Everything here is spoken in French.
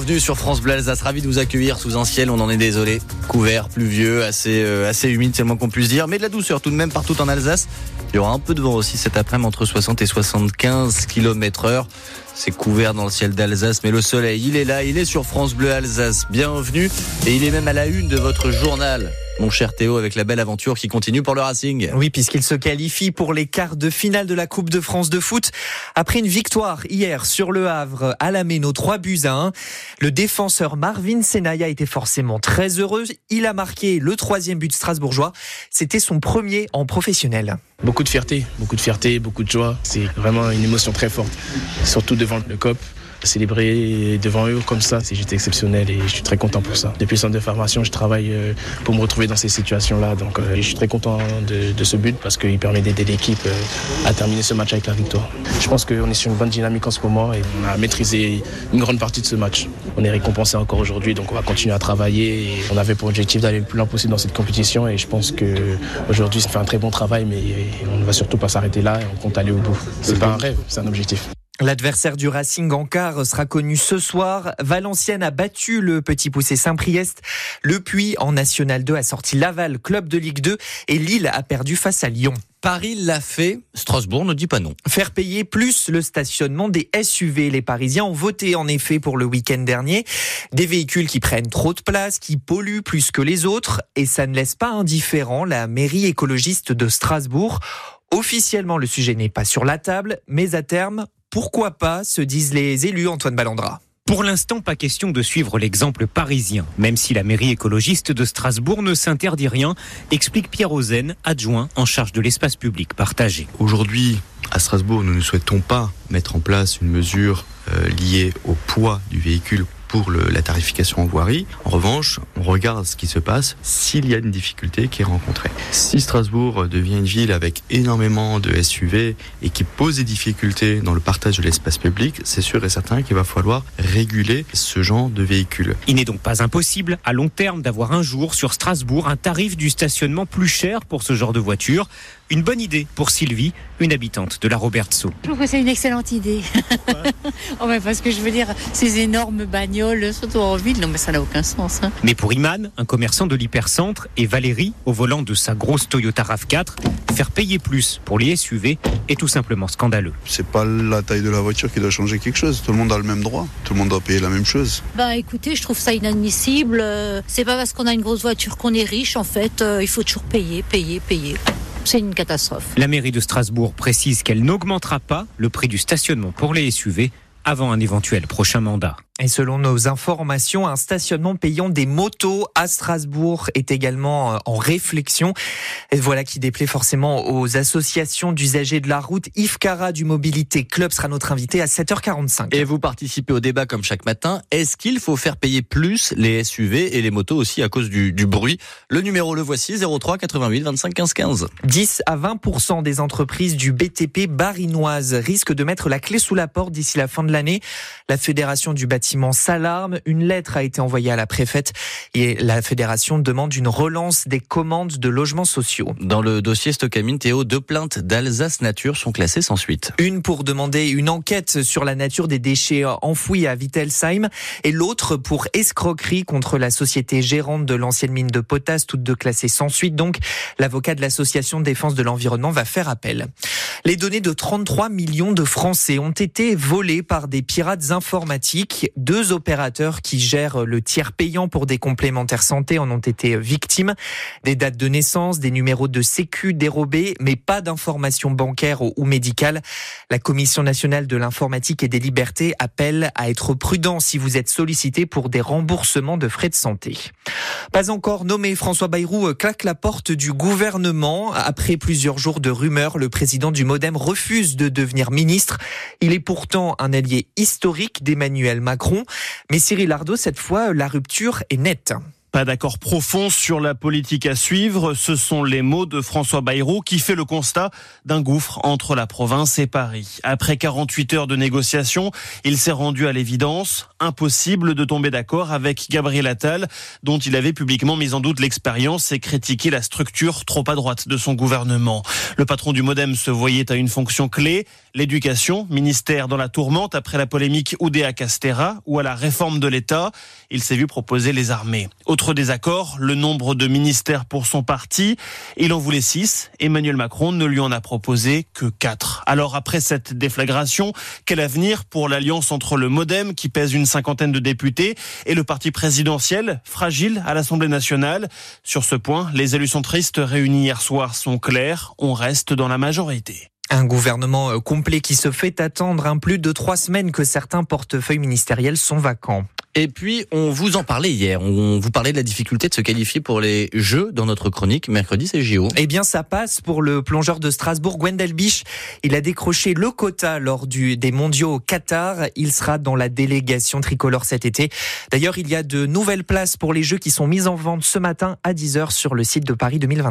Bienvenue sur France Bleu Alsace, ravi de vous accueillir sous un ciel, on en est désolé, couvert, pluvieux, assez, euh, assez humide, c'est le moins qu'on puisse dire, mais de la douceur tout de même partout en Alsace. Il y aura un peu de vent aussi cet après-midi entre 60 et 75 km heure. C'est couvert dans le ciel d'Alsace, mais le soleil, il est là, il est sur France Bleu Alsace. Bienvenue, et il est même à la une de votre journal mon cher Théo, avec la belle aventure qui continue pour le Racing. Oui, puisqu'il se qualifie pour les quarts de finale de la Coupe de France de foot. Après une victoire hier sur le Havre à la Méno, 3 buts à 1, le défenseur Marvin Senaya était forcément très heureux. Il a marqué le troisième but strasbourgeois. C'était son premier en professionnel. Beaucoup de fierté, beaucoup de fierté, beaucoup de joie. C'est vraiment une émotion très forte, surtout devant le COP célébrer devant eux comme ça, c'est juste exceptionnel et je suis très content pour ça. Depuis le centre de formation, je travaille euh, pour me retrouver dans ces situations-là. Donc euh, je suis très content de, ce but parce qu'il permet d'aider l'équipe euh, à terminer ce match avec la victoire. Je pense qu'on est sur une bonne dynamique en ce moment et on a maîtrisé une grande partie de ce match. On est récompensé encore aujourd'hui, donc on va continuer à travailler. Et on avait pour objectif d'aller le plus loin possible dans cette compétition et je pense qu'aujourd'hui, ça fait un très bon travail, mais on ne va surtout pas s'arrêter là et on compte aller au bout. C'est pas un rêve, c'est un objectif. L'adversaire du Racing en quart sera connu ce soir. Valenciennes a battu le petit poussé Saint-Priest. Le Puy en National 2 a sorti Laval, club de Ligue 2 et Lille a perdu face à Lyon. Paris l'a fait, Strasbourg ne dit pas non. Faire payer plus le stationnement des SUV. Les Parisiens ont voté en effet pour le week-end dernier. Des véhicules qui prennent trop de place, qui polluent plus que les autres. Et ça ne laisse pas indifférent la mairie écologiste de Strasbourg. Officiellement, le sujet n'est pas sur la table, mais à terme, pourquoi pas, se disent les élus Antoine Ballandra. Pour l'instant, pas question de suivre l'exemple parisien, même si la mairie écologiste de Strasbourg ne s'interdit rien, explique Pierre Ozen, adjoint en charge de l'espace public partagé. Aujourd'hui, à Strasbourg, nous ne souhaitons pas mettre en place une mesure euh, liée au poids du véhicule pour la tarification en voirie. En revanche, on regarde ce qui se passe s'il y a une difficulté qui est rencontrée. Si Strasbourg devient une ville avec énormément de SUV et qui pose des difficultés dans le partage de l'espace public, c'est sûr et certain qu'il va falloir réguler ce genre de véhicules. Il n'est donc pas impossible à long terme d'avoir un jour sur Strasbourg un tarif du stationnement plus cher pour ce genre de voiture. Une bonne idée pour Sylvie, une habitante de la Robertso. Je trouve que c'est une excellente idée. oh, mais parce que je veux dire, ces énormes bagnoles, surtout en ville, non mais ça n'a aucun sens. Hein. Mais pour Iman, un commerçant de l'hypercentre, et Valérie, au volant de sa grosse Toyota RAV4, faire payer plus pour les SUV est tout simplement scandaleux. C'est pas la taille de la voiture qui doit changer quelque chose. Tout le monde a le même droit. Tout le monde doit payer la même chose. Bah écoutez, je trouve ça inadmissible. C'est pas parce qu'on a une grosse voiture qu'on est riche. En fait, euh, il faut toujours payer, payer, payer c'est une catastrophe. La mairie de Strasbourg précise qu'elle n'augmentera pas le prix du stationnement pour les SUV avant un éventuel prochain mandat. Et selon nos informations, un stationnement payant des motos à Strasbourg est également euh, en réflexion. Et voilà qui déplaît forcément aux associations d'usagers de la route. Yves Cara du Mobilité Club sera notre invité à 7h45. Et vous participez au débat comme chaque matin. Est-ce qu'il faut faire payer plus les SUV et les motos aussi à cause du, du bruit? Le numéro le voici 03 88 25 15 15. 10 à 20% des entreprises du BTP barinoise risquent de mettre la clé sous la porte d'ici la fin de l'année. La Fédération du bâtiment s'alarme. Une lettre a été envoyée à la préfète et la fédération demande une relance des commandes de logements sociaux. Dans le dossier Stockamine, Théo, deux plaintes d'Alsace Nature sont classées sans suite. Une pour demander une enquête sur la nature des déchets enfouis à Wittelsheim et l'autre pour escroquerie contre la société gérante de l'ancienne mine de potasse, toutes deux classées sans suite. Donc, l'avocat de l'association de défense de l'environnement va faire appel. Les données de 33 millions de Français ont été volées par des pirates informatiques. Deux opérateurs qui gèrent le tiers payant pour des complémentaires santé en ont été victimes. Des dates de naissance, des numéros de sécu dérobés, mais pas d'informations bancaires ou médicales. La Commission nationale de l'informatique et des libertés appelle à être prudent si vous êtes sollicité pour des remboursements de frais de santé. Pas encore nommé, François Bayrou claque la porte du gouvernement. Après plusieurs jours de rumeurs, le président du Modem refuse de devenir ministre. Il est pourtant un allié historique d'Emmanuel Macron. Mais Cyril Ardo, cette fois, la rupture est nette. Pas d'accord profond sur la politique à suivre, ce sont les mots de François Bayrou qui fait le constat d'un gouffre entre la province et Paris. Après 48 heures de négociations, il s'est rendu à l'évidence, impossible de tomber d'accord avec Gabriel Attal, dont il avait publiquement mis en doute l'expérience et critiqué la structure trop à droite de son gouvernement. Le patron du Modem se voyait à une fonction clé, l'éducation, ministère dans la tourmente après la polémique Oudéa-Castera ou à la réforme de l'État. Il s'est vu proposer les armées. Autre désaccord, le nombre de ministères pour son parti. Il en voulait six. Emmanuel Macron ne lui en a proposé que quatre. Alors après cette déflagration, quel avenir pour l'alliance entre le Modem, qui pèse une cinquantaine de députés, et le parti présidentiel, fragile à l'Assemblée nationale? Sur ce point, les élus centristes réunis hier soir sont clairs. On reste dans la majorité. Un gouvernement euh, complet qui se fait attendre un plus de trois semaines que certains portefeuilles ministériels sont vacants. Et puis, on vous en parlait hier. On vous parlait de la difficulté de se qualifier pour les Jeux dans notre chronique. Mercredi, c'est JO. Eh bien, ça passe pour le plongeur de Strasbourg, Gwendel Bisch. Il a décroché le quota lors des mondiaux au Qatar. Il sera dans la délégation tricolore cet été. D'ailleurs, il y a de nouvelles places pour les Jeux qui sont mises en vente ce matin à 10h sur le site de Paris 2020.